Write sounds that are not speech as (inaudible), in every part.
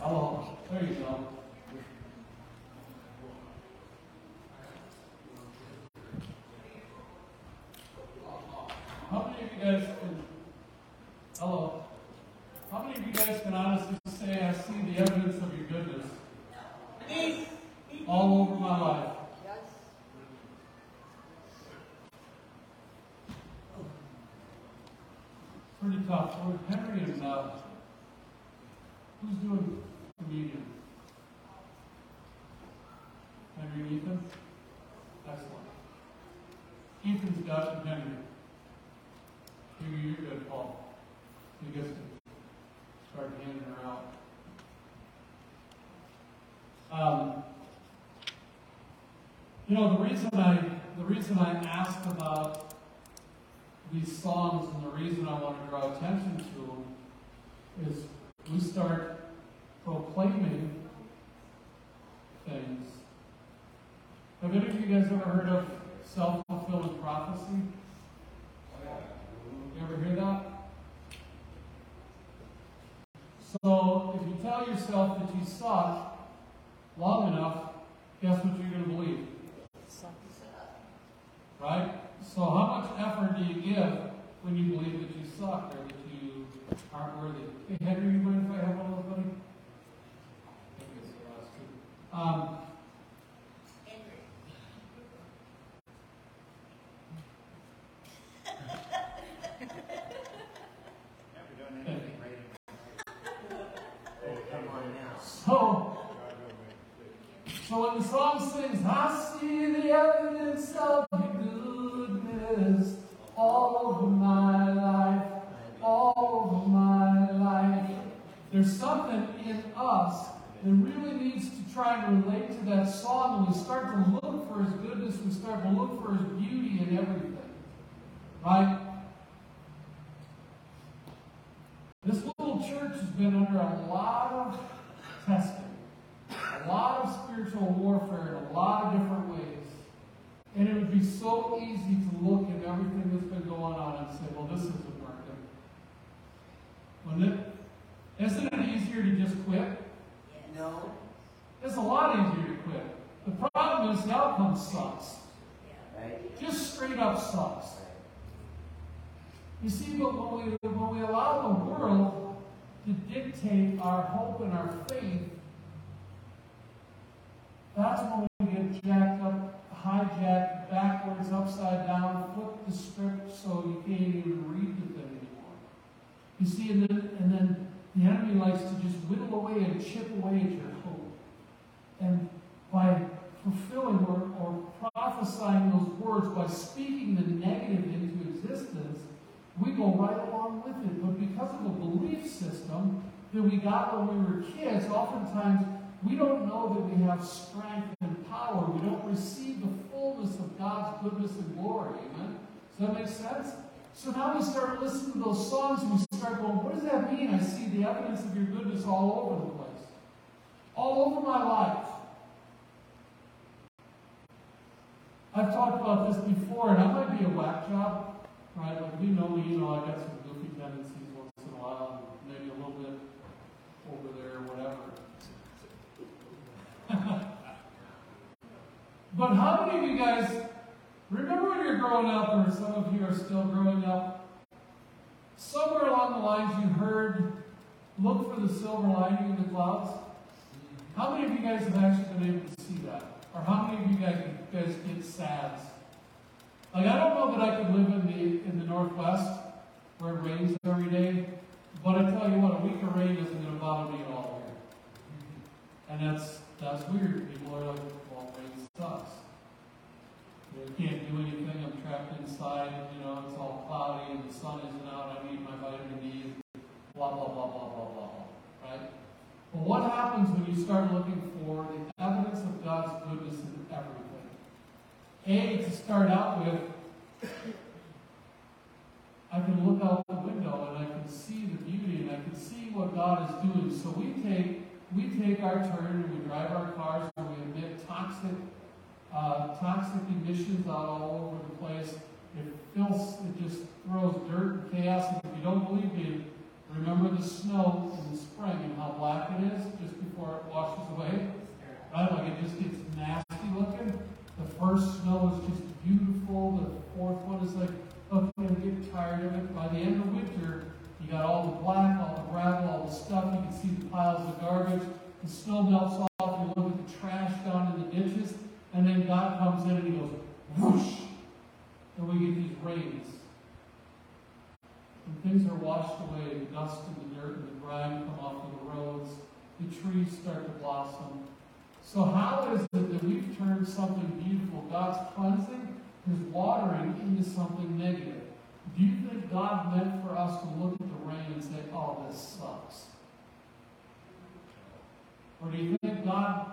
Hello. There you go. How many of you guys can, hello? How many of you guys can honestly say, I see the evidence of your goodness all over my life? Pretty tough. Lord Henry and uh, who's doing communion? Henry and Ethan? Excellent. Ethan's Dutch and Henry. Maybe you're good, Paul. You guys can start handing her out. Um, you know, the reason I the reason I asked about these songs and the reason I want to draw attention to them is we start proclaiming things. Have any of you guys ever heard of self-fulfilling prophecy? You ever hear that? So, if you tell yourself that you suck long enough, guess what you're going to believe? Right? So, how much effort do you give when you believe that you suck or that you aren't worthy? Hey, Henry, you mind if I have one of those, buddy? It's the last two. Um, so, so when the song sings, I see the evidence of and we start to look for His goodness, we start to look for His beauty in everything. Right? This little church has been under a lot of testing, a lot of spiritual warfare in a lot of different ways. And it would be so easy to look at everything that's been going on and say, well, this isn't working. Wouldn't it? Isn't it easier to just quit? No. It's a lot easier to quit. The problem is the outcome sucks. Just straight up sucks. You see, but when we, when we allow the world to dictate our hope and our faith, that's when we get jacked up, hijacked, backwards, upside down, flip the script so you can't even read the thing anymore. You see, and then, and then the enemy likes to just whittle away and chip away at your hope. And by fulfilling or, or prophesying those words, by speaking the negative into existence, we go right along with it. But because of a belief system that we got when we were kids, oftentimes we don't know that we have strength and power. We don't receive the fullness of God's goodness and glory. Amen? Does that make sense? So now we start listening to those songs and we start going, what does that mean? I see the evidence of your goodness all over the place. All over my life. I've talked about this before, and I might be a whack job, right? Like, you know me, you know, I got some goofy tendencies once in a while, maybe a little bit over there, whatever. (laughs) but how many of you guys remember when you're growing up, or some of you are still growing up? Somewhere along the lines, you heard, "Look for the silver lining in the clouds." How many of you guys have actually been able to see that? Or how many of you guys, guys get sads? Like I don't know that I could live in the in the Northwest where it rains every day, but I tell you what, a week of rain isn't going to bother me at all here. And that's that's weird. People are like, well, rain sucks. You know, can't do anything. I'm trapped inside. You know, it's all cloudy and the sun isn't out. I need my vitamin D. Blah blah blah blah blah blah. Right? But what happens when you start looking for the evidence of God's goodness? A, to start out with, I can look out the window and I can see the beauty and I can see what God is doing. So we take we take our turn and we drive our cars and we emit toxic uh, toxic emissions out all over the place. It fills, it just throws dirt and chaos. And if you don't believe me, remember the snow in the spring and how black it is just before it washes away? Right? Like it just gets nasty first snow is just beautiful. The fourth one is like, oh, okay, I get tired of it. By the end of winter, you got all the black, all the gravel, all the stuff. You can see the piles of garbage. The snow melts off. You look at the trash down in the ditches. And then God comes in and he goes, whoosh. And we get these rains. And things are washed away. The dust and the dirt and the grime come off of the roads. The trees start to blossom. So how is it that we've turned something beautiful, God's cleansing, His watering, into something negative? Do you think God meant for us to look at the rain and say, oh, this sucks? Or do you think God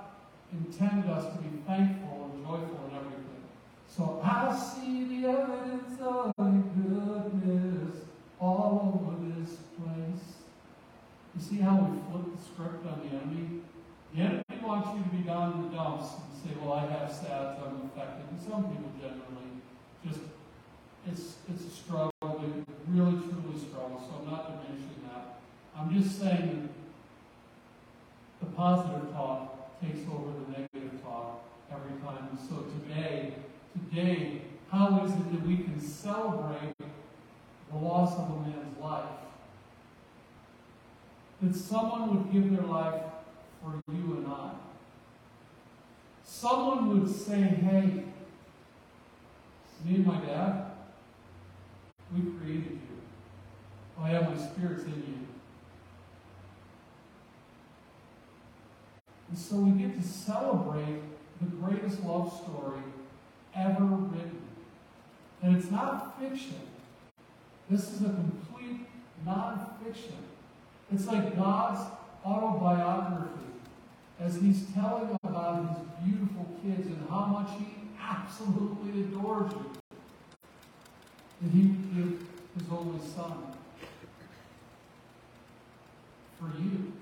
intended us to be thankful and joyful in everything? So I see the evidence of goodness all over this place. You see how we flip the script on the enemy? The enemy wants you to be down in the dumps and say, well, I have SADS, I'm affected. And some people generally just, it's, it's a struggle. Really, truly struggle. So I'm not diminishing that. I'm just saying the positive talk takes over the negative talk every time. So today, today, how is it that we can celebrate the loss of a man's life? That someone would give their life for you and I. Someone would say, hey, me and my dad, we created you. I have my spirits in you. And so we get to celebrate the greatest love story ever written. And it's not fiction. This is a complete non-fiction. It's like God's autobiography as he's telling about his beautiful kids and how much he absolutely adores you. That he would give his only son for you.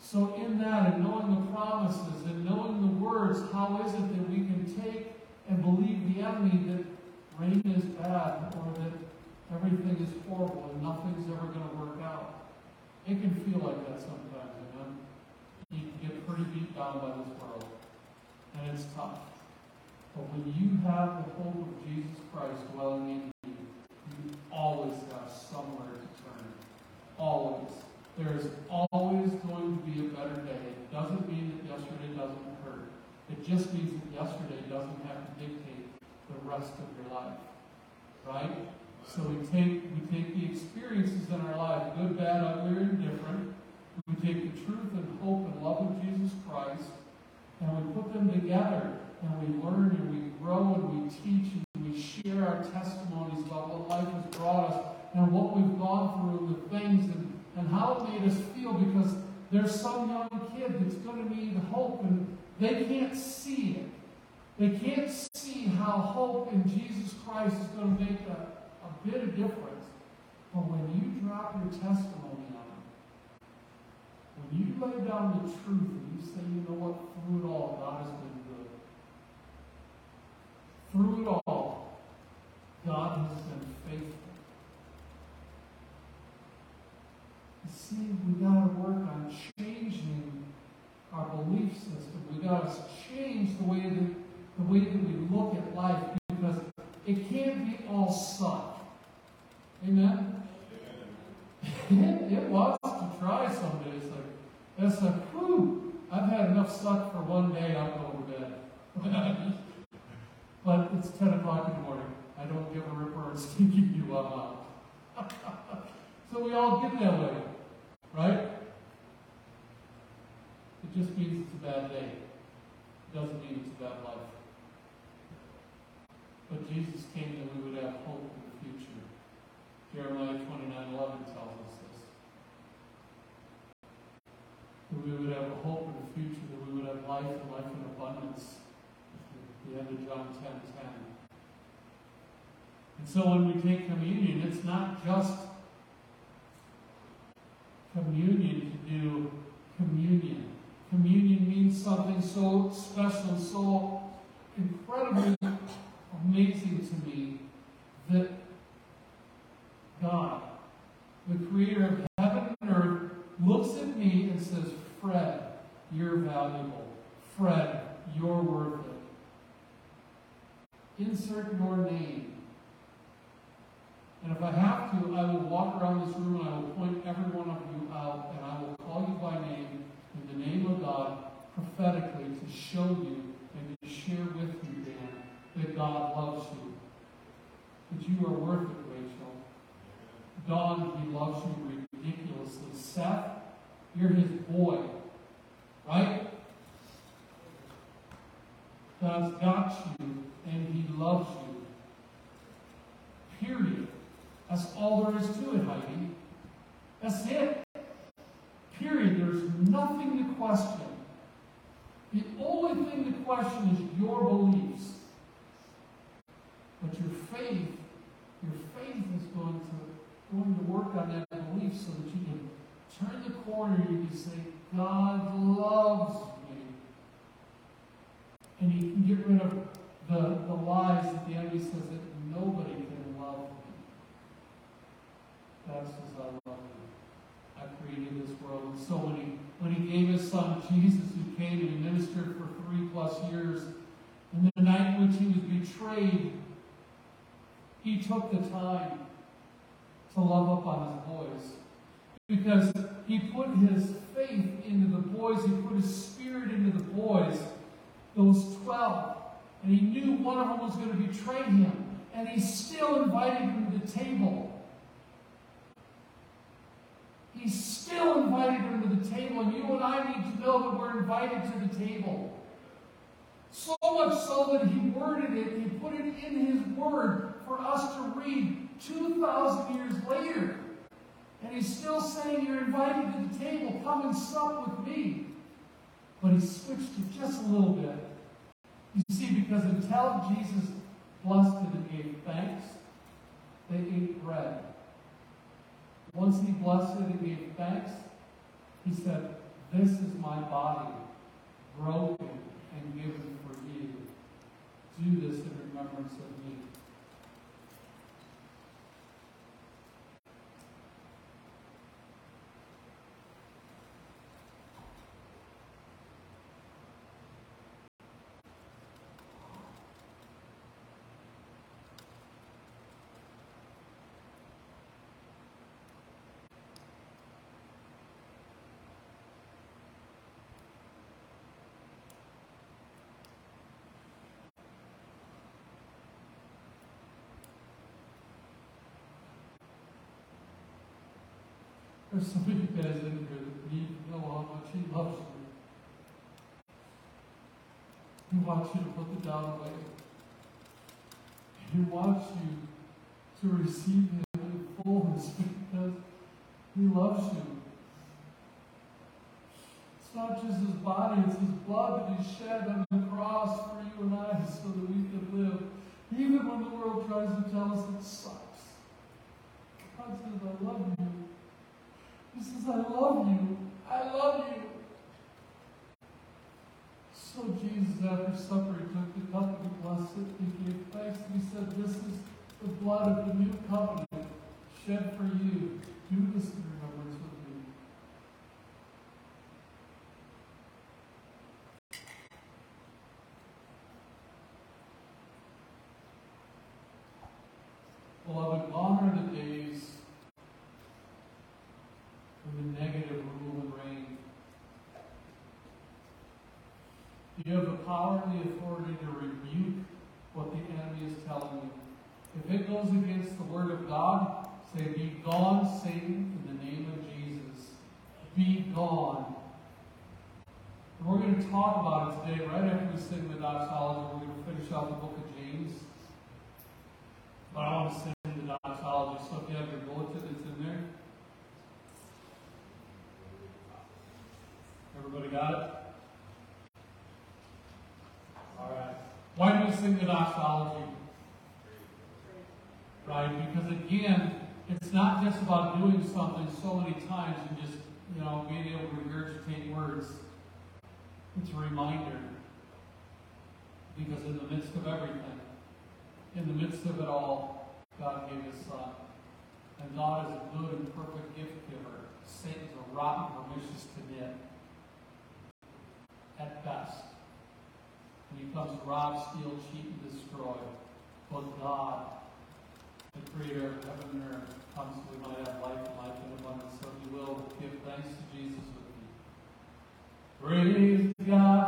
So, in that, and knowing the promises and knowing the words, how is it that we can take and believe the enemy that rain is bad or that everything is horrible and nothing's ever going to work out? It can feel like that sometimes, amen? You can get pretty beat down by this world, and it's tough. But when you have the hope of Jesus Christ dwelling in you, you always have somewhere to turn. Always. There is always going to be a better day. It doesn't mean that yesterday doesn't hurt. It just means that yesterday doesn't have to dictate the rest of your life. Right? So we take we take the experiences in our life, good, bad, ugly, or indifferent. Take the truth and hope and love of Jesus Christ, and we put them together, and we learn and we grow and we teach and we share our testimonies about what life has brought us and what we've gone through, the things and and how it made us feel because there's some young kid that's going to need hope and they can't see it. They can't see how hope in Jesus Christ is going to make a, a bit of difference. But when you drop your testimony you lay down the truth and you say, you know what, through it all, God has been good. Through it all, God has been faithful. You see, we got to work on changing our belief system. We got to change the way that the way that we look at life Like it's like, whew, I've had enough suck for one day. I'm going to bed. (laughs) but it's ten o'clock in the morning. I don't give a rip or a stinking (laughs) you. Out. (laughs) so we all get that way. Right? It just means it's a bad day. It doesn't mean it's a bad life. But Jesus came that we would have hope in the future. Jeremiah 29 11 tells us this. That we would have a hope in the future, that we would have life and life in abundance. The end of John 10 10. And so when we take communion, it's not just communion to do communion. Communion means something so special, so incredibly amazing to me that God, the the creator of heaven and earth, looks at me and says, Fred, you're valuable. Fred, you're worth it. Insert your name. And if I have to, I will walk around this room and I will point every one of you out and I will call you by name in the name of God prophetically to show you and to share with you, Dan, that God loves you. That you are worth it, Rachel. Don, he loves you ridiculously. Seth, you're his boy. Right? God's got you and he loves you. Period. That's all there is to it, Heidi. That's it. Period. There's nothing to question. The only thing to question is your beliefs. But your faith, your faith is going to going to work on that belief so that you can turn the corner and you can say, God loves me. And he can get rid of the, the lies that the enemy says that nobody can love me. God says, I love you. I created this world. And so when he, when he gave his son Jesus, who came and he ministered for three plus years, and the night in which he was betrayed, he took the time to love up on his boys. Because he put his faith into the boys, he put his spirit into the boys, those 12. And he knew one of them was going to betray him. And he still invited him to the table. He still invited him to the table. And you and I need to know that we're invited to the table. So much so that he worded it, he put it in his word for us to read 2,000 years later. And he's still saying, You're invited to the table, come and sup with me. But he switched it just a little bit. You see, because until Jesus blessed it and gave thanks, they ate bread. Once he blessed it and gave thanks, he said, This is my body, broken and given for you. Do this in remembrance of me. Many guys in that need know how much he loves you. He wants you to put the doubt away. He wants you to receive him in fullness because he loves you. It's not just his body, it's his blood that he shed on the cross for you and I so that we could live. Even when the world tries to tell us it sucks. God says, I love you. He says, I love you. I love you. So Jesus, after supper, he took the cup and blessed it he gave thanks. And he said, This is the blood of the new covenant shed for you. Do this in remembrance of me. Beloved, honor the days when the negative rule and reign. You have the power and the authority to rebuke what the enemy is telling you. If it goes against the word of God, say, Be gone, Satan, in the name of Jesus. Be gone. And we're going to talk about it today, right after we sing the doxology. We're going to finish out the book of James. But I want to sing the doxology, so if you have your bulletin, it's in there. Everybody got it? All right. Why do we sing the doxology? Right? Because again, it's not just about doing something so many times and just, you know, being able to regurgitate words. It's a reminder. Because in the midst of everything, in the midst of it all, God gave His Son. And God is a good and perfect gift giver. Satan's a rotten, vicious to. At best. And he comes to rob, steal, cheat, and destroy. But God, the creator of heaven and earth, comes so we might have life and life in abundance. So if you will, give thanks to Jesus with me. Praise God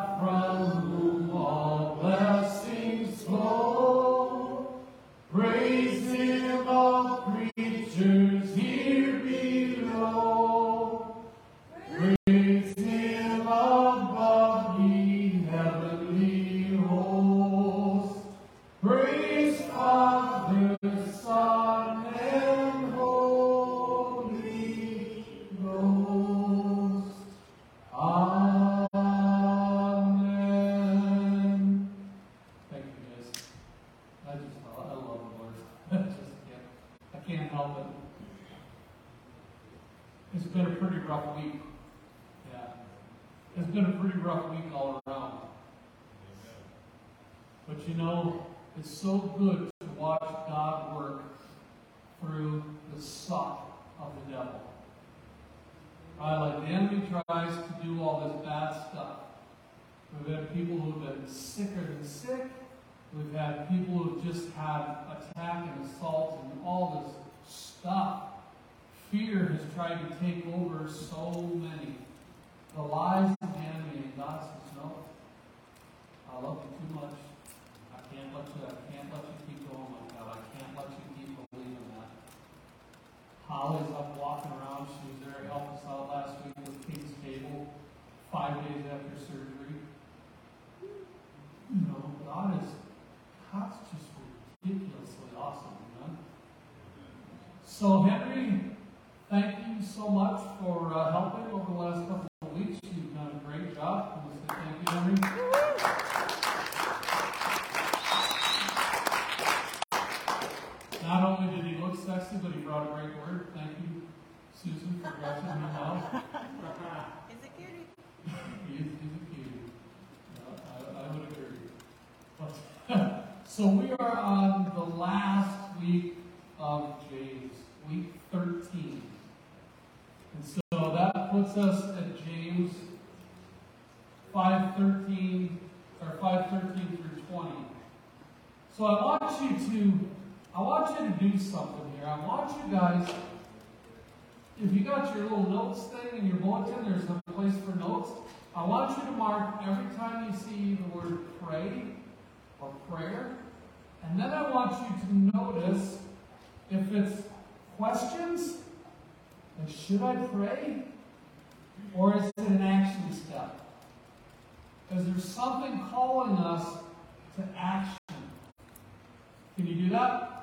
So, Henry, thank you so much for uh, helping over the last couple of weeks. You've done a great job. I want to say thank you, Henry. Not only did he look sexy, but he brought a great word. Thank you, Susan, for dressing him out. (laughs) Is it cutie? He is, he's a cutie. Yeah, I, I would agree. But, (laughs) so we are on the last week of James, week 13. And so that puts us at James 5.13, or 5.13 through 20. So I want you to, I want you to do something here. I want you guys, if you got your little notes thing in your bulletin, there's a place for notes. I want you to mark every time you see the word pray or prayer. And then I want you to notice if it's questions, like should I pray? Or is it an action step? Because there's something calling us to action. Can you do that?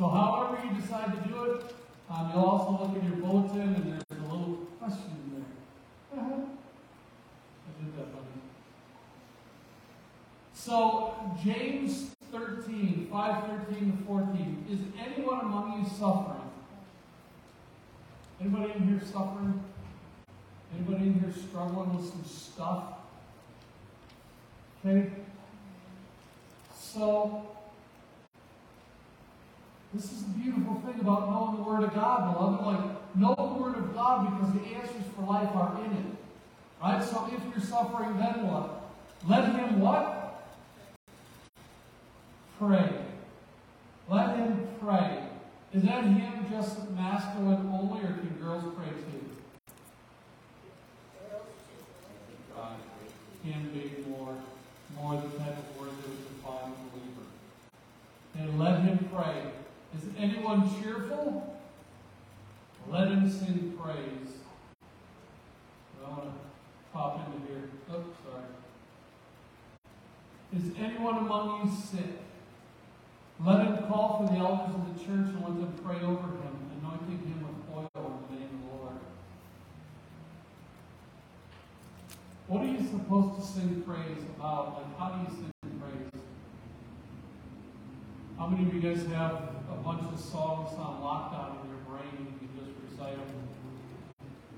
So however you decide to do it, um, you'll also look at your bulletin and there's a little question there. Uh-huh. I did that, buddy. So, James 13, 5, 13 to 14. Is anyone among you suffering? Anybody in here suffering? Anybody in here struggling with some stuff? Okay? So, this is the beautiful thing about knowing the Word of God, beloved. Like, know the Word of God because the answers for life are in it. Right? So if you're suffering, then what? Let Him what? Pray. Let Him pray. Is that Him just masculine only, or can girls pray too? God can be more, more the type of word that would define a believer. And let Him pray. Is anyone cheerful? Let him sing praise. I want to pop into here. Oh, sorry. Is anyone among you sick? Let him call for the elders of the church and let them pray over him, anointing him with oil in the name of the Lord. What are you supposed to sing praise about? Like, how do you sing praise? How many of you guys have a bunch of songs on lockdown in your brain and you can just recite them?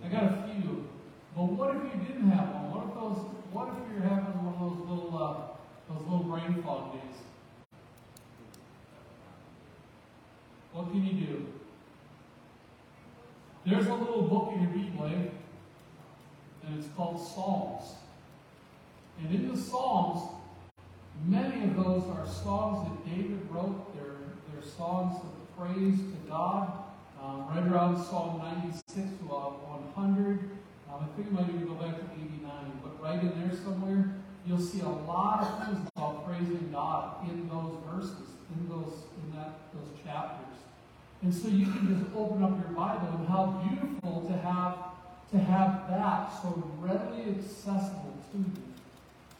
I got a few. But what if you didn't have one? What if those? What if you're having one of those little, uh, those little brain fog days? What can you do? There's a little book in your Bible, and it's called Psalms. And in the Psalms, many of those are songs that David wrote. Songs of praise to God. Um, right around Psalm 96 to about 100. Um, I think it might even go back to 89. But right in there somewhere, you'll see a lot of things about praising God in those verses, in those in that those chapters. And so you can just open up your Bible and how beautiful to have to have that so readily accessible to you.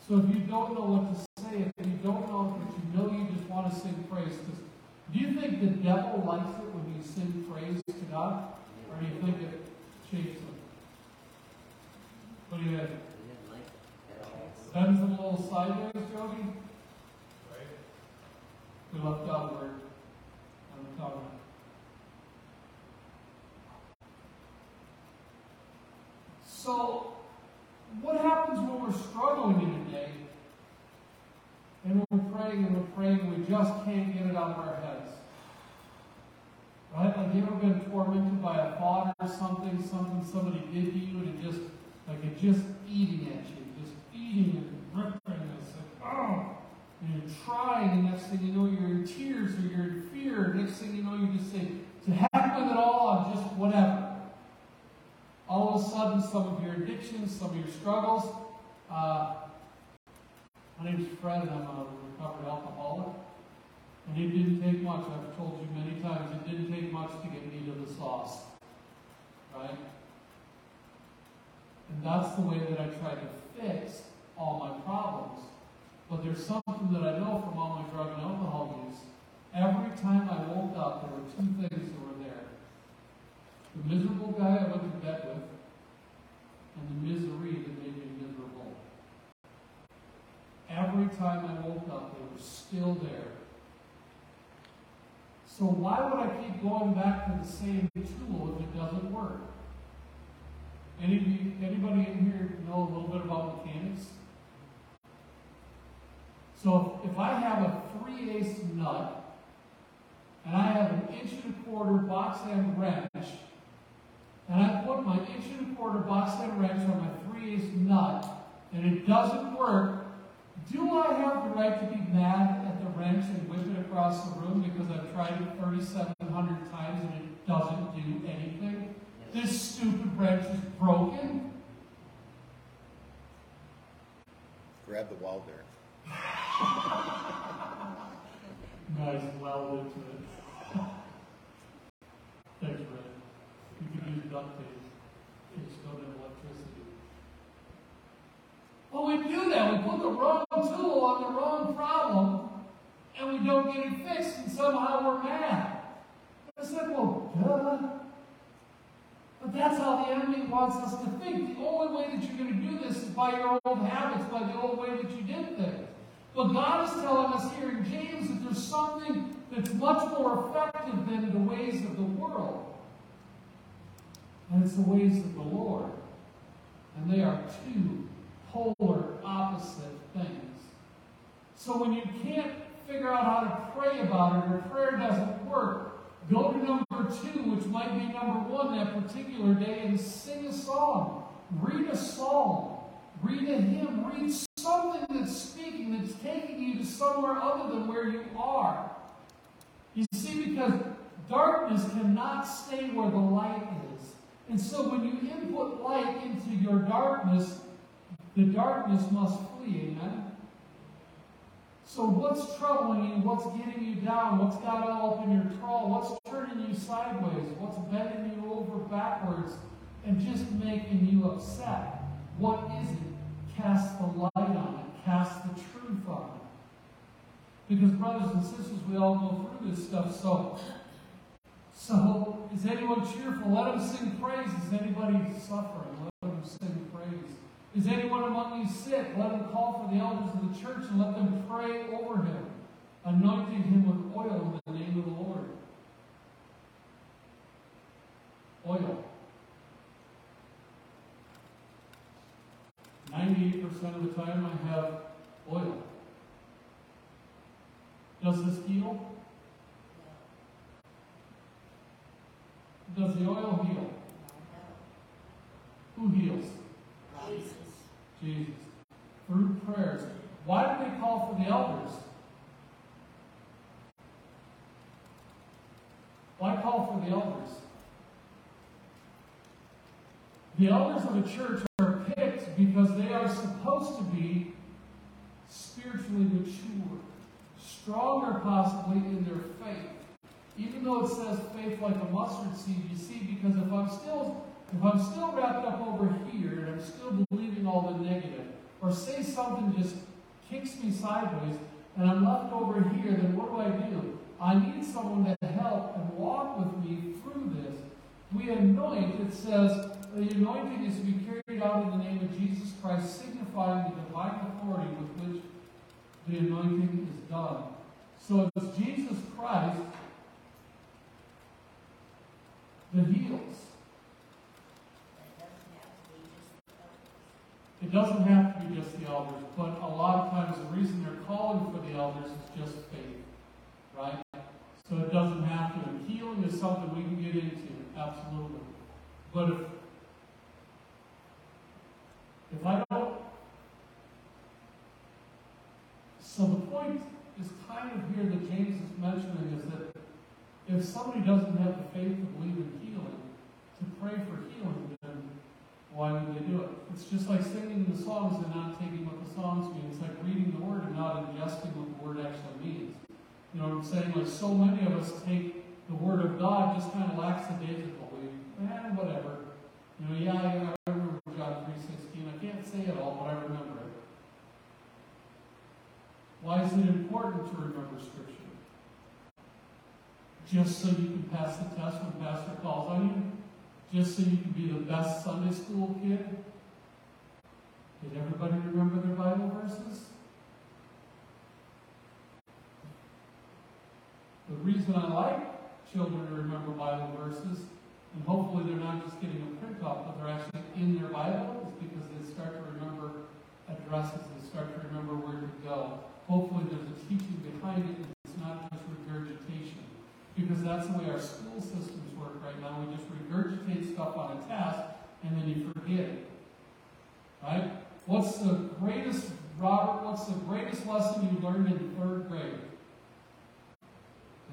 So if you don't know what to say, if you don't know, if you know you just want to sing praise, because do you think the devil likes it when we sing praise to God? Or do you think it changes him? What do you think? Bends a little sideways, Jody? Right? We left out word on the covenant. So, what happens when we're struggling in a day and we're praying and we're praying and we just can't get it out of our heads? Right? Like, you ever been tormented by a thought or something, something somebody did to you, and it just, like, it just eating at you, just eating and ripping, and it's like, oh! And you're trying, and next thing you know, you're in tears or you're in fear. Next thing you know, you just say, to heck at all, I'm just whatever. All of a sudden, some of your addictions, some of your struggles. Uh, my name's Fred, and I'm a recovered alcoholic. And it didn't take much, I've told you many times, it didn't take much to get me to the sauce. Right? And that's the way that I try to fix all my problems. But there's something that I know from all my drug and alcohol use. Every time I woke up, there were two things that were there. The miserable guy I went to bed with, and the misery that made me. Every time I woke up, they were still there. So why would I keep going back to the same tool if it doesn't work? Any, anybody in here know a little bit about mechanics? So if, I have a 3 eighths nut, and I have an inch and a quarter box end wrench, and I put my inch and a quarter box end wrench on my 3 eighths nut, and it doesn't work, do I have the right to be mad at the wrench and whip it across the room because I've tried it 3,700 times and it doesn't do anything? This stupid wrench is broken. Grab the welder. (laughs) Nice, well into it. (laughs) Thanks, Red. You could use duct tape. You just don't have electricity. Well, we do that. We put the wrong tool on the wrong problem, and we don't get it fixed, and somehow we're mad. I said, well, duh. But that's how the enemy wants us to think. The only way that you're going to do this is by your old habits, by the old way that you did things. But God is telling us here in James that there's something that's much more effective than the ways of the world. And it's the ways of the Lord. And they are two polar opposite things. So when you can't figure out how to pray about it or prayer doesn't work, go to number two, which might be number one that particular day, and sing a song. Read a psalm. Read a hymn. Read something that's speaking, that's taking you to somewhere other than where you are. You see, because darkness cannot stay where the light is. And so when you input light into your darkness, the darkness must flee. Amen? So what's troubling you? What's getting you down? What's got all up in your trawl? What's turning you sideways? What's bending you over backwards and just making you upset? What is it? Cast the light on it. Cast the truth on it. Because brothers and sisters, we all go through this stuff. So, so is anyone cheerful? Let them sing praise. Is anybody suffering? Let them sing. Is anyone among you sick? Let him call for the elders of the church and let them pray over him, anointing him with oil in the name of the Lord. Oil. 98% of the time I have oil. Does this heal? Does the oil heal? Who heals? Jesus. Jesus through prayers. Why do they call for the elders? Why call for the elders? The elders of a church are picked because they are supposed to be spiritually mature, stronger possibly in their faith. Even though it says faith like a mustard seed, you see, because if I'm still if I'm still wrapped up over here and I'm still believing all the negative, or say something just kicks me sideways and I'm left over here, then what do I do? I need someone to help and walk with me through this. We anoint, it says, the anointing is to be carried out in the name of Jesus Christ, signifying the divine authority with which the anointing is done. So it's Jesus Christ that heals. It doesn't have to be just the elders, but a lot of times the reason they're calling for the elders is just faith, right? So it doesn't have to. And healing is something we can get into, absolutely. But if if I don't, so the point is kind of here that James is mentioning is that if somebody doesn't have the faith to believe in healing, to pray for healing, why would they do it? It's just like singing the songs and not taking what the songs mean. It's like reading the word and not ingesting what the word actually means. You know what I'm saying? Like so many of us take the word of God just kind of lackadaisically. Eh, whatever. You know, yeah, yeah, I remember John 3.16. I can't say it all, but I remember it. Why is it important to remember Scripture? Just so you can pass the test when Pastor calls on you? Just so you can be the best Sunday school kid? Did everybody remember their Bible verses? The reason I like children to remember Bible verses, and hopefully they're not just getting a print off, but they're actually in their Bible, is because they start to remember addresses, they start to remember where to go. Hopefully there's a teaching behind it, and it's not just regurgitation. Because that's the way our school systems work right now. We just regurgitate stuff on a test, and then you forget it. Right? What's the greatest, Robert, what's the greatest lesson you learned in third grade?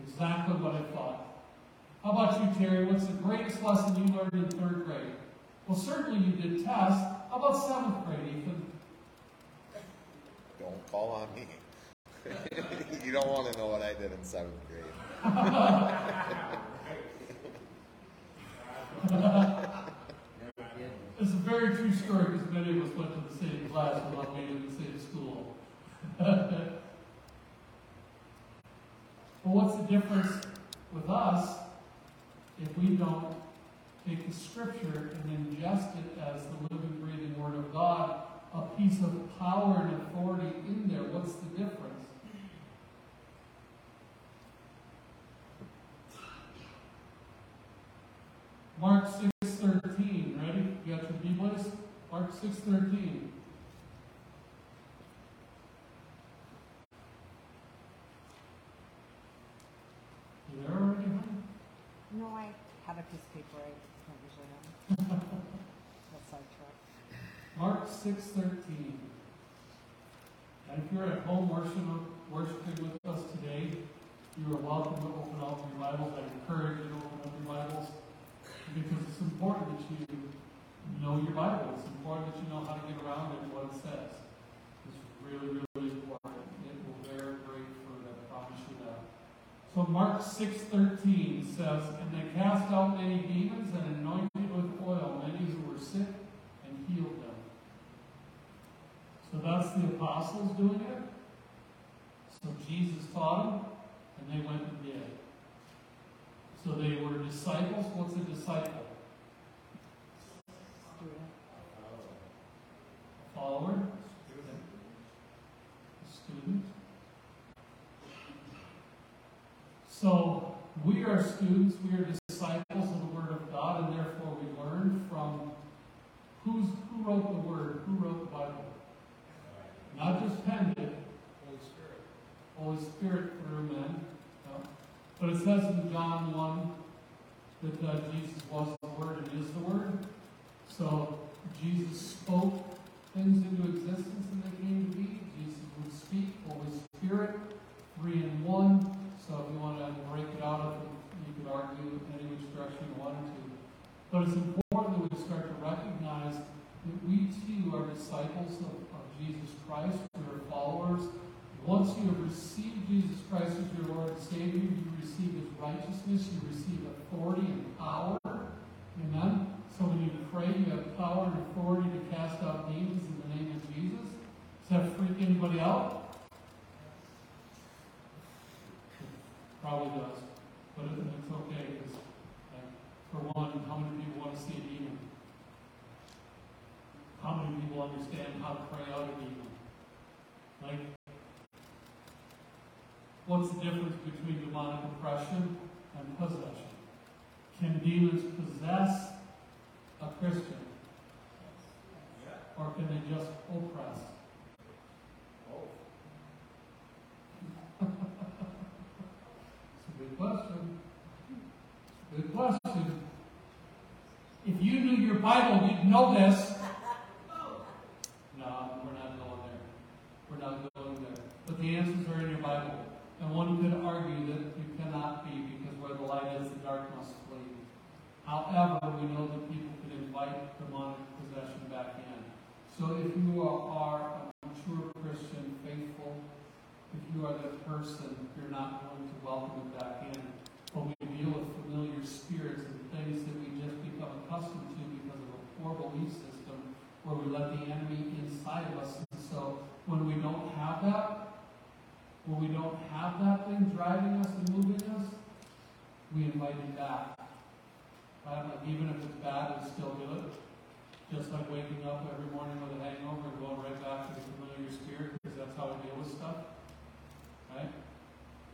Exactly what I thought. How about you, Terry? What's the greatest lesson you learned in third grade? Well, certainly you did tests. How about seventh grade, Ethan? Don't call on me. (laughs) you don't want to know what I did in seventh grade. (laughs) (laughs) It's a very true story because many of us went to the same class without being in the same school. (laughs) but what's the difference with us if we don't take the scripture and ingest it as the living, breathing word of God, a piece of power and authority in there? What's the difference? Mark 6.13, ready? You got your Bibles? Mark 6.13. You there already, honey? No, I have a piece of paper I don't usually have. (laughs) That's sidetrack. Mark 6.13. And if you're at home worshiping, worshiping with us today, you are welcome to open up your Bibles. I encourage you to open up your Bibles because it's important that you know your Bible. It's important that you know how to get around it what it says. It's really, really important. It will bear great fruit, I promise you that. So Mark 6.13 says, And they cast out many demons and anointed with oil many who were sick and healed them. So that's the apostles doing it. So Jesus taught them, and they went and did. So they were disciples. What's a disciple? Student. A follower? Student. So we are students, we are disciples of the Word of God, and therefore we learn from who's, who wrote the Word, who wrote the Bible. Not just penned it. Holy Spirit. Holy Spirit through men. But it says in John 1 that uh, Jesus was the Word and is the Word. So Jesus spoke things into existence and they came to be. Jesus would speak, Holy Spirit, three in one. So if you want to break it out, you could argue in any which direction you wanted to. But it's important that we start to recognize that we too are disciples of, of Jesus Christ. We are followers. Once you have received Jesus Christ as your Lord and Savior, you receive his righteousness, you receive authority and power. Amen. So when you pray, you have power and authority to cast out demons in the name of Jesus. Does that freak anybody out? Probably does. But it, it's okay, because for one, how many people want to see a demon? How many people understand how to pray out a demon? Like, what's the difference between demonic oppression and possession? Can demons possess a Christian? Or can they just oppress? (laughs) It's a good question. Good question. If you knew your Bible, you'd know this. No, we're not going there. We're not going there. But the answers are in your Bible. And one could argue that you cannot be because where the light is, the dark must flee. However, we know that people invite demonic possession back in. So if you are a mature Christian, faithful, if you are that person, you're not going to welcome it back in. But we deal with familiar spirits and things that we just become accustomed to because of a poor belief system where we let the enemy inside of us. And so when we don't have that, when we don't have that thing driving us and moving us, we invite it back. Even if it's bad, we still it. Just like waking up every morning with a hangover and going right back to the familiar spirit because that's how we deal with stuff. Right?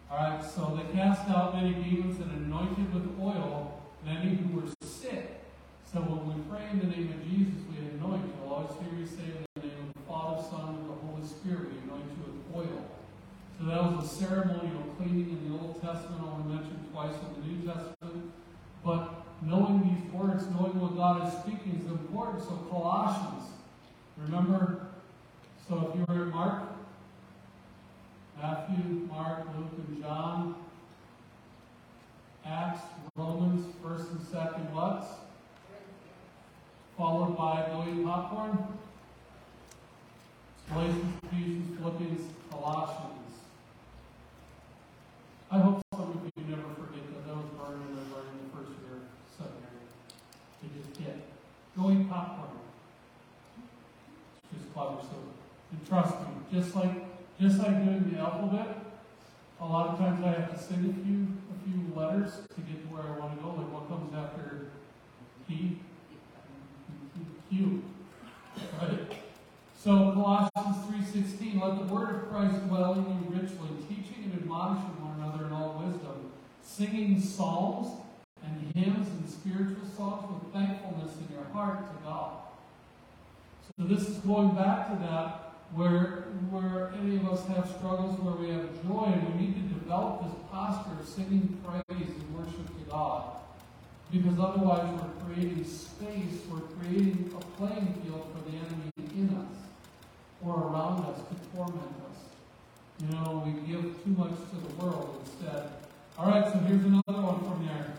Alright, so they cast out many demons and anointed with oil many who were sick. So when we pray in the name of Jesus, we anoint. You'll always hear me say in the name of the Father, Son, and the Holy Spirit, we anoint you with oil. So that was a ceremonial cleaning in the Old Testament, only mentioned twice in the New Testament. Words, knowing what God is speaking is important. So Colossians, remember, so if you were Mark, Matthew, Mark, Luke, and John, Acts, Romans, first and second what? Followed by Billy Popcorn. Galatians, Ephesians, Philippians, Colossians. I hope some of you never forget that that was burned in the burning the first year of seminary. You just get. Eat popcorn. Just clever so and trust me, just like just like doing the alphabet, a lot of times I have to sing a few a few letters to get to where I want to go. Like what comes after P? Q. Right? So Colossians 3.16, let the word of Christ dwell in you richly, teaching and admonishing one another in all wisdom, singing psalms hymns and spiritual songs with thankfulness in your heart to God. So this is going back to that where where any of us have struggles where we have joy and we need to develop this posture of singing praise and worship to God. Because otherwise we're creating space, we're creating a playing field for the enemy in us or around us to torment us. You know, we give too much to the world instead. All right, so here's another one from there.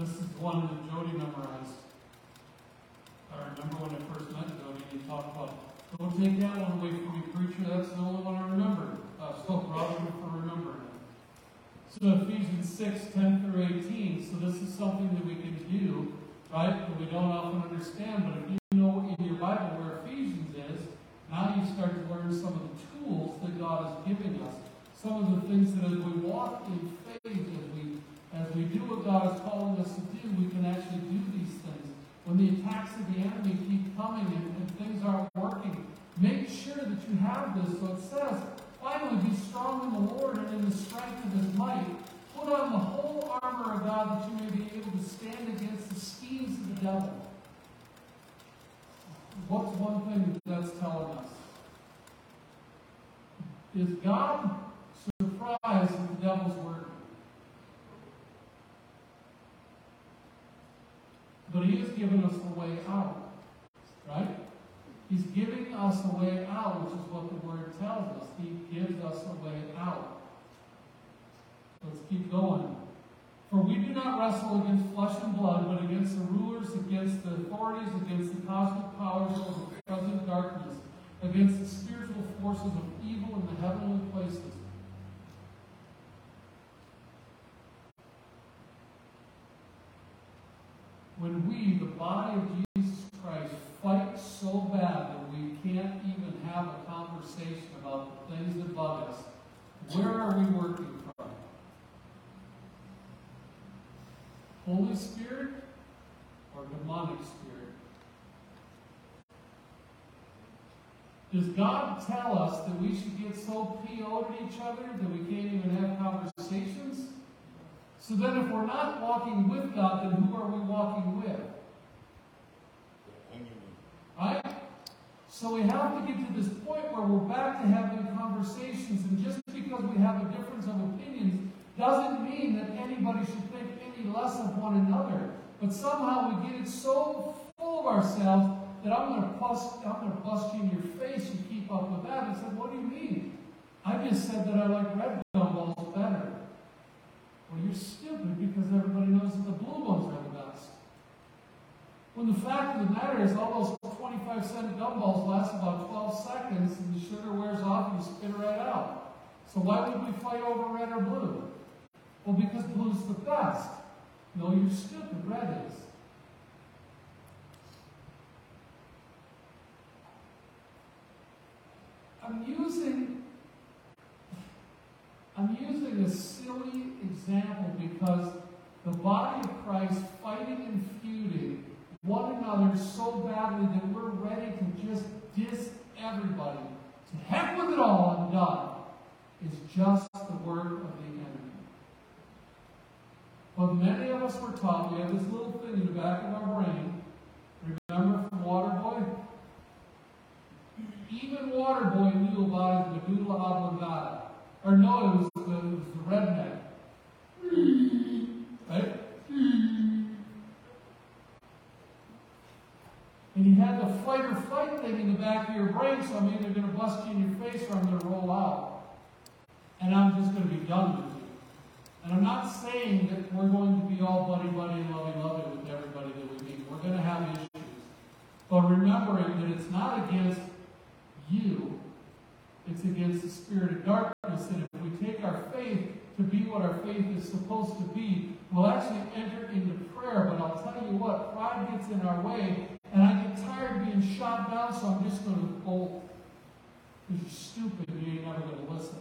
This is the one that Jody memorized. I remember when I first met Jody, he talked about, don't take that one away from me, preacher. That's the only one I remember. Uh, so you for remembering it. So Ephesians 6, 10 through 18. So this is something that we can do, right? That we don't often understand. But if you know in your Bible where Ephesians is, now you start to learn some of the tools that God is giving us. Some of the things that as we walk in faith, as we do what God is calling us to do, we can actually do these things. When the attacks of the enemy keep coming and, and things aren't working, make sure that you have this. So it says, finally, be strong in the Lord and in the strength of his might. Put on the whole armor of God that you may be able to stand against the schemes of the devil. What's one thing that that's telling us? Is God surprised that the devil's working? But he has given us a way out. Right? He's giving us a way out, which is what the word tells us. He gives us a way out. Let's keep going. For we do not wrestle against flesh and blood, but against the rulers, against the authorities, against the cosmic powers of the present darkness, against the spiritual forces of evil in the heavenly places. When we, the body of Jesus Christ, fight so bad that we can't even have a conversation about the things that bug us, where are we working from? Holy Spirit or demonic spirit? Does God tell us that we should get so PO'd at each other that we can't even have conversations? So then, if we're not walking with God, then who are we walking with? Right? So we have to get to this point where we're back to having conversations, and just because we have a difference of opinions doesn't mean that anybody should think any less of one another. But somehow we get it so full of ourselves that I'm going to bust, you in your face. You keep up with that. I said, "What do you mean? I just said that I like red gumballs better." Well, you're stupid because everybody knows that the blue ones are the best. When the fact of the matter is, all those 25 cent gumballs last about 12 seconds and the sugar wears off and you spit it right out. So why would we fight over red or blue? Well, because blue's the best. No, you're stupid. Red is. I'm using I'm using a silly example because the body of Christ fighting and feuding one another so badly that we're ready to just diss everybody. To heck with it all, I'm done. Is just the work of the enemy. But many of us were taught, we have this little thing in the back of our brain. Remember from Waterboy? Even Waterboy knew about his medulla oblongata. Or no, it was the, it was the redneck. (laughs) Right? And you had the fight or flight thing in the back of your brain, so I'm either going to bust you in your face or I'm going to roll out. And I'm just going to be done with you. And I'm not saying that we're going to be all buddy buddy and lovey lovey with everybody that we meet. We're going to have issues. But remembering that it's not against you, it's against the spirit of darkness. And if we take our faith to be what our faith is supposed to be, we'll actually enter into prayer. But I'll tell you what, pride gets in our way, and I get tired of being shot down, so I'm just going to bolt. Because you're stupid and you ain't never going to listen.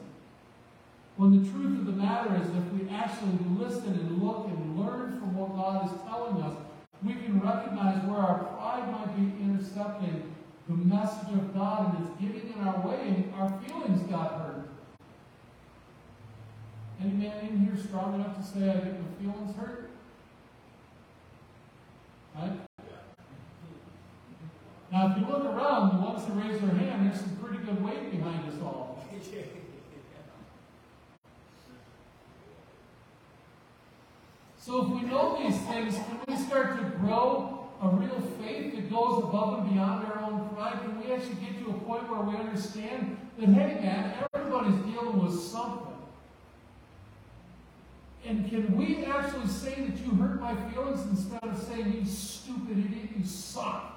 When the truth of the matter is, if we actually listen and look and learn from what God is telling us, we can recognize where our pride might be intercepting the message of God and it's getting in our way and our feelings got hurt. Any man in here strong enough to say I get my feelings hurt? Right? Now, if you look around, the ones that raise their hand, there's some pretty good weight behind us all. So if we know these things, can we start to grow a real faith that goes above and beyond our own pride? Can we actually get to a point where we understand that, hey man, everybody's dealing with something? And can we actually say that you hurt my feelings instead of saying, you stupid idiot, you suck?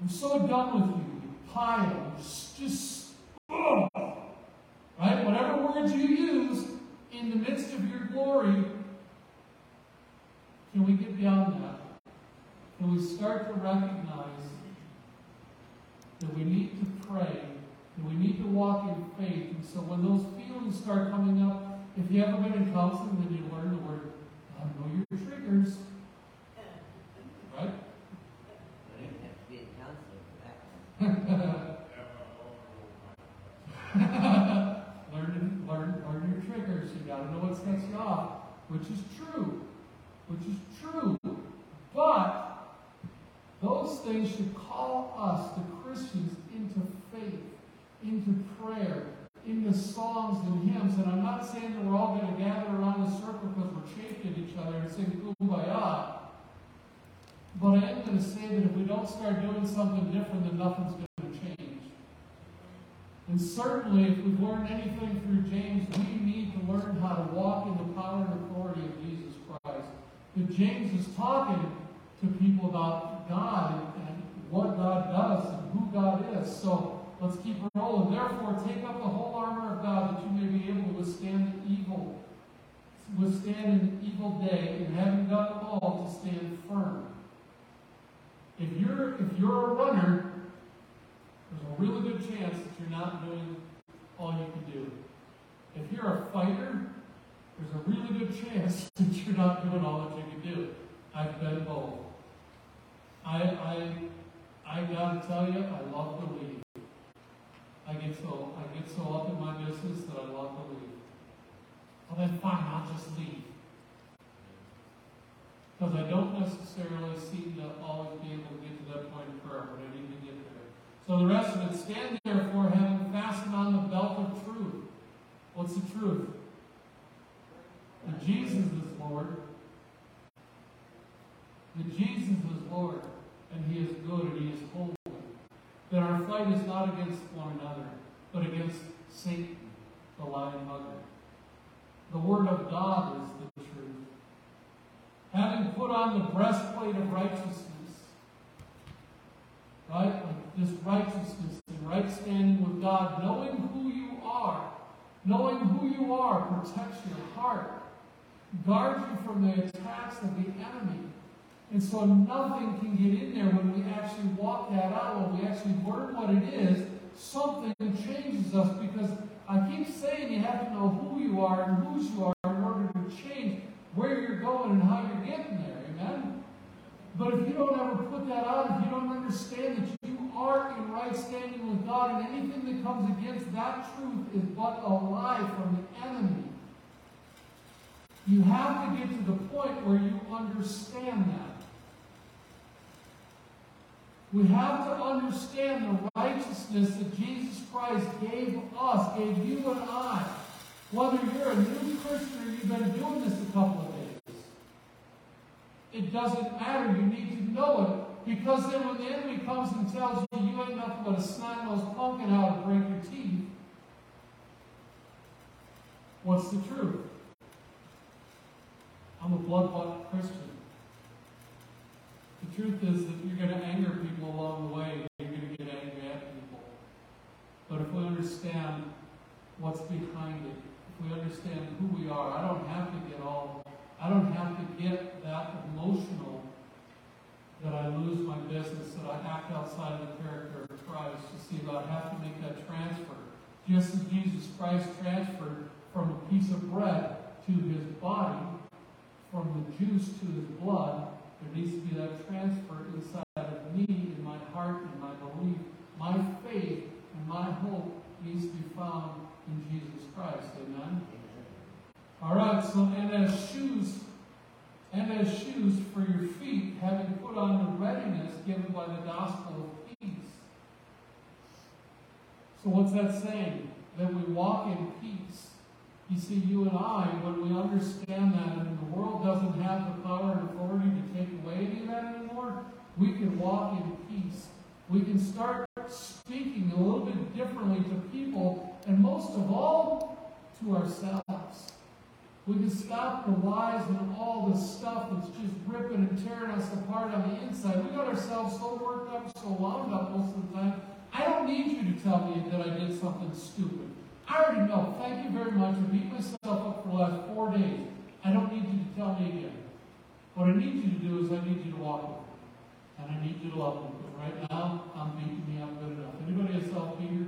I'm so done with you, you pile, just, ugh. right? Whatever words you use in the midst of your glory, can we get beyond that? Can we start to recognize that we need to pray, that we need to walk in faith, and so when those feelings start coming up, if you haven't been in counseling, then you learn the word, I know your triggers. Right? I didn't have to be a counselor for that. (laughs) (laughs) learn, learn, learn your triggers. You got to know what sets you off, which is true, which is true. But those things should call us, the Christians, into faith, into prayer, into songs and hymns. And I'm not saying that we're all going to gather around a circle because we're chafed at each other and sing kumbaya. But I am going to say that if we don't start doing something different, then nothing's going to change. And certainly, if we've learned anything through James, we need to learn how to walk in the power and authority of Jesus Christ. If James is talking to people about God and, what God does and who God is. So let's keep rolling. Therefore, take up the whole armor of God that you may be able to withstand the evil, withstand an evil day, and having done all, to stand firm. If you're if you're a runner, there's a really good chance that you're not doing all you can do. If you're a fighter, there's a really good chance (laughs) that you're not doing all that you can do. I've been both. I I I gotta tell you, I love to lead. I get so I get so up in my business that I love to lead. Well then fine, I'll just leave. Because I don't necessarily seem to always be able to get to that point of prayer, but I need to get there. So the rest of it, stand therefore, having fastened on the belt of truth. What's the truth? That Jesus is Lord. That Jesus He is good, and He is holy. That our fight is not against one another, but against Satan, the lying mother. The Word of God is the truth. Having put on the breastplate of righteousness, right? This righteousness and right standing with God, knowing who you are, knowing who you are protects your heart, guards you from the attacks of the enemy. And so nothing can get in there when we actually walk that out, when we actually learn what it is, something changes us because I keep saying you have to know who you are and whose you are in order to change where you're going and how you're getting there. Amen? But if you don't ever put that out, if you don't understand that you are in right standing with God, and anything that comes against that truth is but a lie from the enemy, you have to get to the point where you understand that. We have to understand the righteousness that Jesus Christ gave us, gave you and I. Whether you're a new Christian or you've been doing this a couple of days, it doesn't matter. You need to know it. Because then when the enemy comes and tells you you ain't nothing but a snot-nosed pumpkin out to break your teeth, what's the truth? I'm a blood-bought Christian. Truth is that you're going to anger people along the way. You're going to get angry at people. But if we understand what's behind it, if we understand who we are, I don't have to get all, I don't have to get that emotional that I lose my business, that I act outside of the character of Christ. You see, but I have to make that transfer. Just as Jesus Christ transferred from a piece of bread to his body, from the juice to his blood, there needs to be that transfer inside of me, in my heart, in my belief. My faith and my hope needs to be found in Jesus Christ. Amen? All right, so, and as shoes, and as shoes for your feet, having put on the readiness given by the gospel of peace. So, what's that saying? That we walk in peace. You see, you and I, when we understand that, and the world doesn't have the power and authority to take away any of that anymore, we can walk in peace. We can start speaking a little bit differently to people, and most of all, to ourselves. We can stop the lies and all the stuff that's just ripping and tearing us apart on the inside. We got ourselves so worked up, so wound up most of the time. I don't need you to tell me that I did something stupid. I already know. Thank you very much. I beat myself up for the last four days. I don't need you to tell me again. What I need you to do is I need you to walk with me. And I need you to love me. Because right now, I'm beating me up good enough. Anybody a self-beater?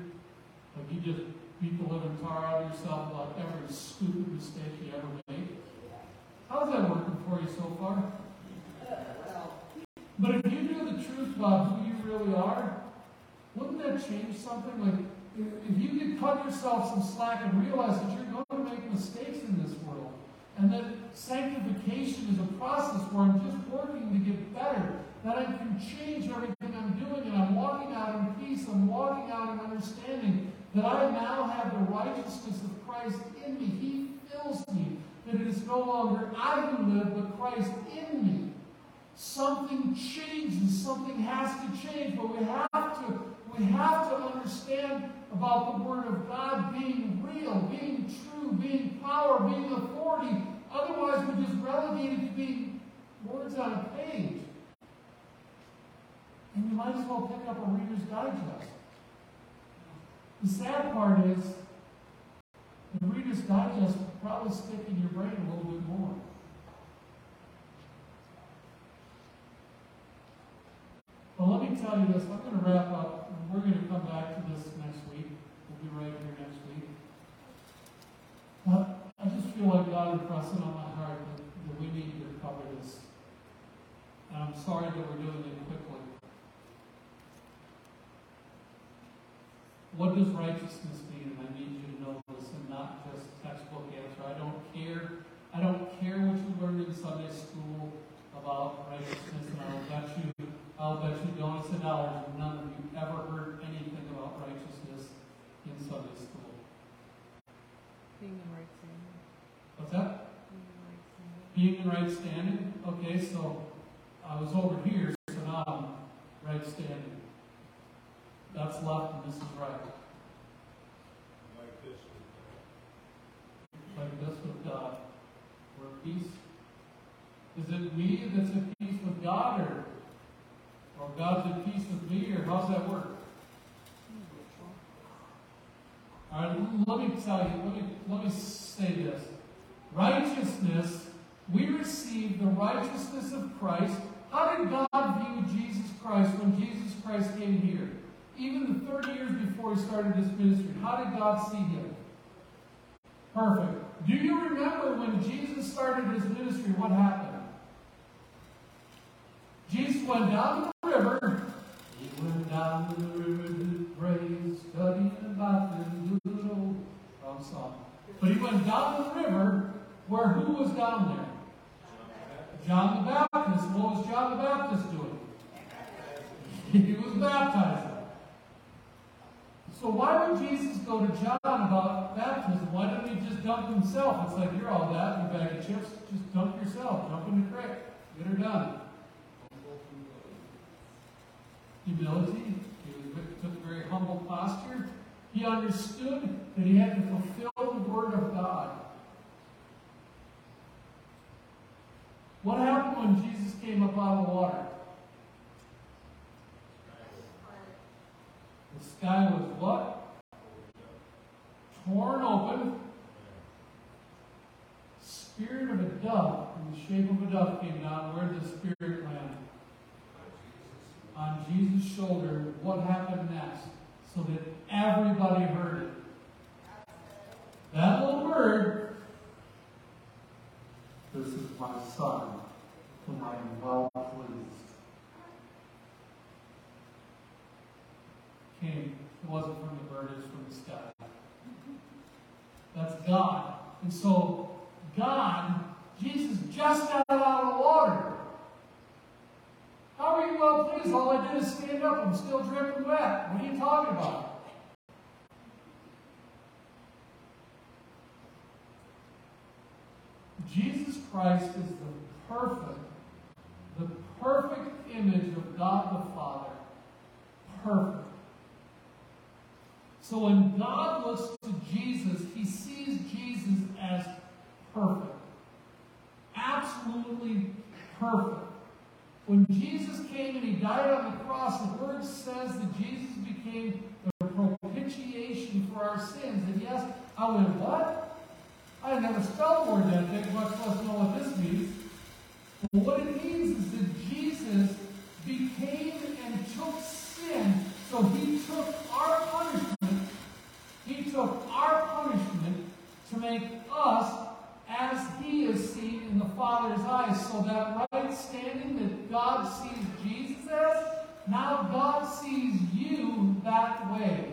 Like you just beat the living tar out of yourself about every stupid mistake you ever made? How's that working for you so far? But if you knew the truth about who you really are, wouldn't that change something? Like, if you could cut yourself some slack and realize that you're going to make mistakes in this world, and that sanctification is a process where I'm just working to get better, that I can change everything I'm doing, and I'm walking out in peace, I'm walking out in understanding that I now have the righteousness of Christ in me. He fills me. That it is no longer I who live, but Christ in me. something changes, something has to change, but we have to we have to understand about the Word of God being real, being true, being power, being authority. Otherwise, we're just relegated to being words on a page. And you might as well pick up a Reader's Digest. The sad part is, the Reader's Digest will probably stick in your brain a little bit more. Well, let me tell you this. I'm going to wrap up. We're going to come back to this next week. We'll be right here next week. But I just feel like God impressed it on my heart that, that we need to cover this. And I'm sorry that we're doing it quickly. What does righteousness mean? And I need you to know this and not just textbook answer. I don't care. I don't care what you learned in Sunday school about righteousness, and I'll bet you, I'll bet you dollars and dollars, none of you ever heard anything about righteousness in Sunday school. Being in right standing. What's that? Being in right standing. Being in right standing? Okay, so I was over here, so now I'm right standing. That's left and this is right. Like this. Like this with God. We're at peace. Is it me that's at peace with God or, or God's at peace with me or how's that work? All right, let me tell you, let me, let me say this. Righteousness, we receive the righteousness of Christ. How did God view Jesus Christ when Jesus Christ came here? Even the 30 years before he started his ministry, how did God see him? Perfect. Do you remember when Jesus started his ministry, what happened? Jesus went down to. He went down to the river to pray, study about the little wrong song. But he went down the river where who was down there? John the Baptist. What was John the Baptist doing? He was baptizing. So why would Jesus go to John about baptism? Why didn't he just dump himself? It's like you're all that a bag of chips. Just dump yourself. Jump in the creek. Get her done. Humility. He took a very humble posture. He understood that he had to fulfill the word of God. What happened when Jesus came up out of the water? The sky was what? Torn open. Spirit of a dove, in the shape of a dove, came down. Where did the Spirit land? On Jesus' shoulder. What happened next? So that everybody heard it. That little bird, this is my son, whom I am well pleased. came, it wasn't from the bird, it was from the sky. That's God. And so, God, Jesus just got out of the water. How are you well pleased? All I did is stand up. I'm still dripping wet. What are you talking about? Jesus Christ is the perfect, the perfect image of God the Father. Perfect. So when God looks to Jesus, he sees Jesus as perfect. Absolutely perfect. When Jesus came and he died on the cross, the word says that Jesus became the propitiation for our sins. And yes, I went, what? I never spelled the word that big, much less know what this means. But what it means is that Jesus became and took sin, so he took our punishment, he took our punishment to make us as he is seen in the Father's eyes. So that right standing that God sees Jesus as, now God sees you that way.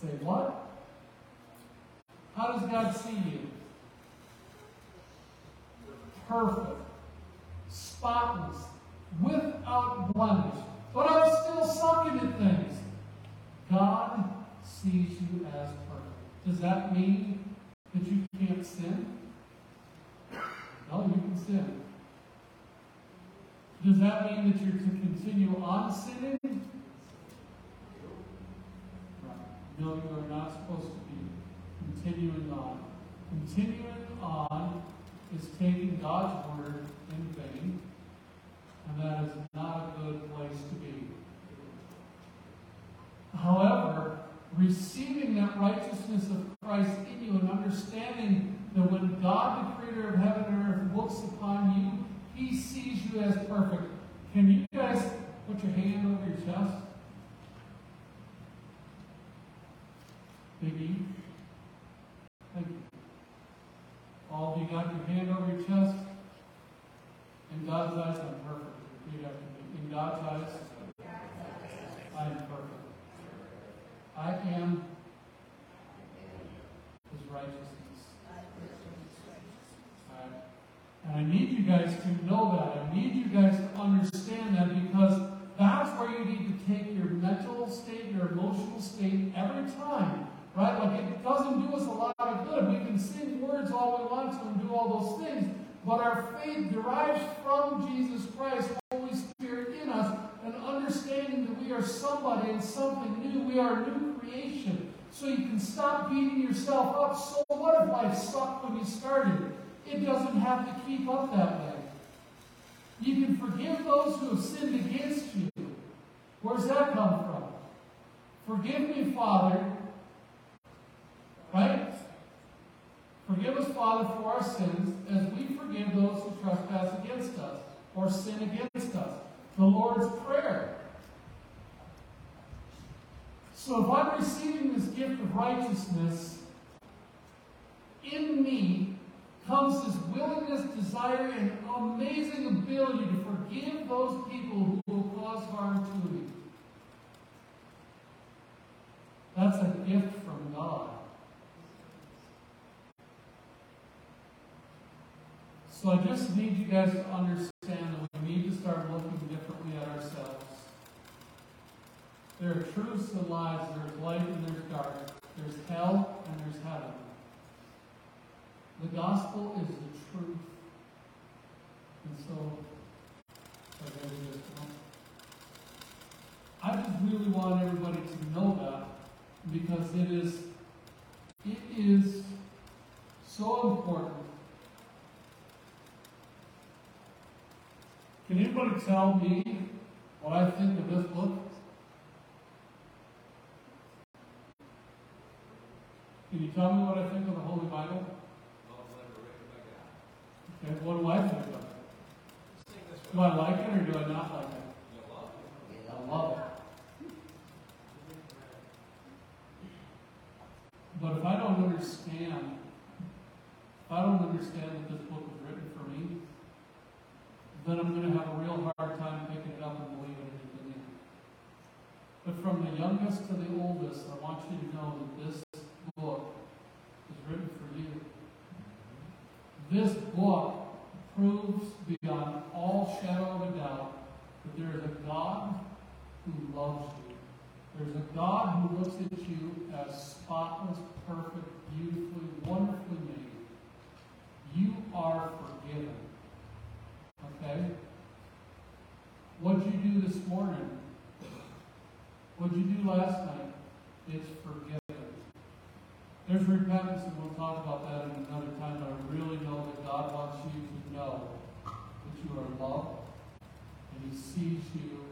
Say what? How does God see you? Perfect, spotless, without blemish. But I'm still sucking at things. God sees you as perfect. Does that mean that you can't sin? Sin. Does that mean that you're to continue on sinning? No, you are not supposed to be continuing on. Continuing on is taking God's word in vain, and that is not a good place to be. However, receiving that righteousness of Christ in you and understanding that when God, the creator of heaven and earth, looks upon you, he sees you as perfect. Can you guys put your hand over your chest? Big E. Thank you. All of you got your hand over your chest? In God's eyes, I'm perfect. Repeat after me. In God's eyes, I am perfect. I am His righteousness. Alright? And I need you guys to know that. I need you guys to understand that because that's where you need to take your mental state, your emotional state every time. Right? Like it doesn't do us a lot of good. We can sing words all we want to and do all those things, but our faith derives from Jesus Christ, Holy Spirit in us, and understanding that we are somebody and something new. We are a new creation. So you can stop beating yourself up. So what if life sucked when you started? It doesn't have to keep up that way. You can forgive those who have sinned against you. Where's that come from? Forgive me, Father. Right? Forgive us, Father, for our sins, as we forgive those who trespass against us or sin against us. The Lord's Prayer. So if I'm receiving this gift of righteousness, in me comes this willingness, desire, and amazing ability to forgive those people who will cause harm to me. That's a gift from God. So I just need you guys to understand that we need to start looking differently at ourselves. There are truths and lies, there's light and there's dark, there's hell and there's heaven. The gospel is the truth. And so, I just really want everybody to know that because it is, it is so important. Can anybody tell me what I think of this book? Can you tell me what I think of the Holy Bible? Okay, what do I think of it? Do I like it or do I not like it? I love it. But if I don't understand, if I don't understand that this book was written for me, then I'm going to have a real hard time picking it up and believing it in. But from the youngest to the oldest, I want you to know that this book is written for you. This book proves beyond all shadow of a doubt that there is a God who loves you. There's a God who looks at you as spotless, perfect, beautifully, wonderfully made. You are forgiven. Okay? What'd you do this morning? What'd you do last night? It's forgiven. There's repentance, and we'll talk about that in another time, but I really know that God wants you to know that you are loved and He sees you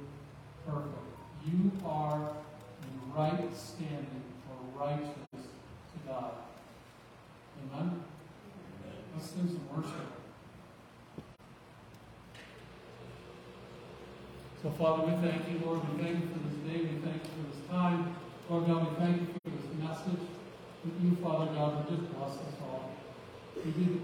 perfect. You are in right standing or righteous to God. Amen? Let's do some worship. So, Father, we thank you, Lord. We thank you for this day. We thank you for this time. Lord God, we thank you for this message. You, Father God, would just bless us all. We give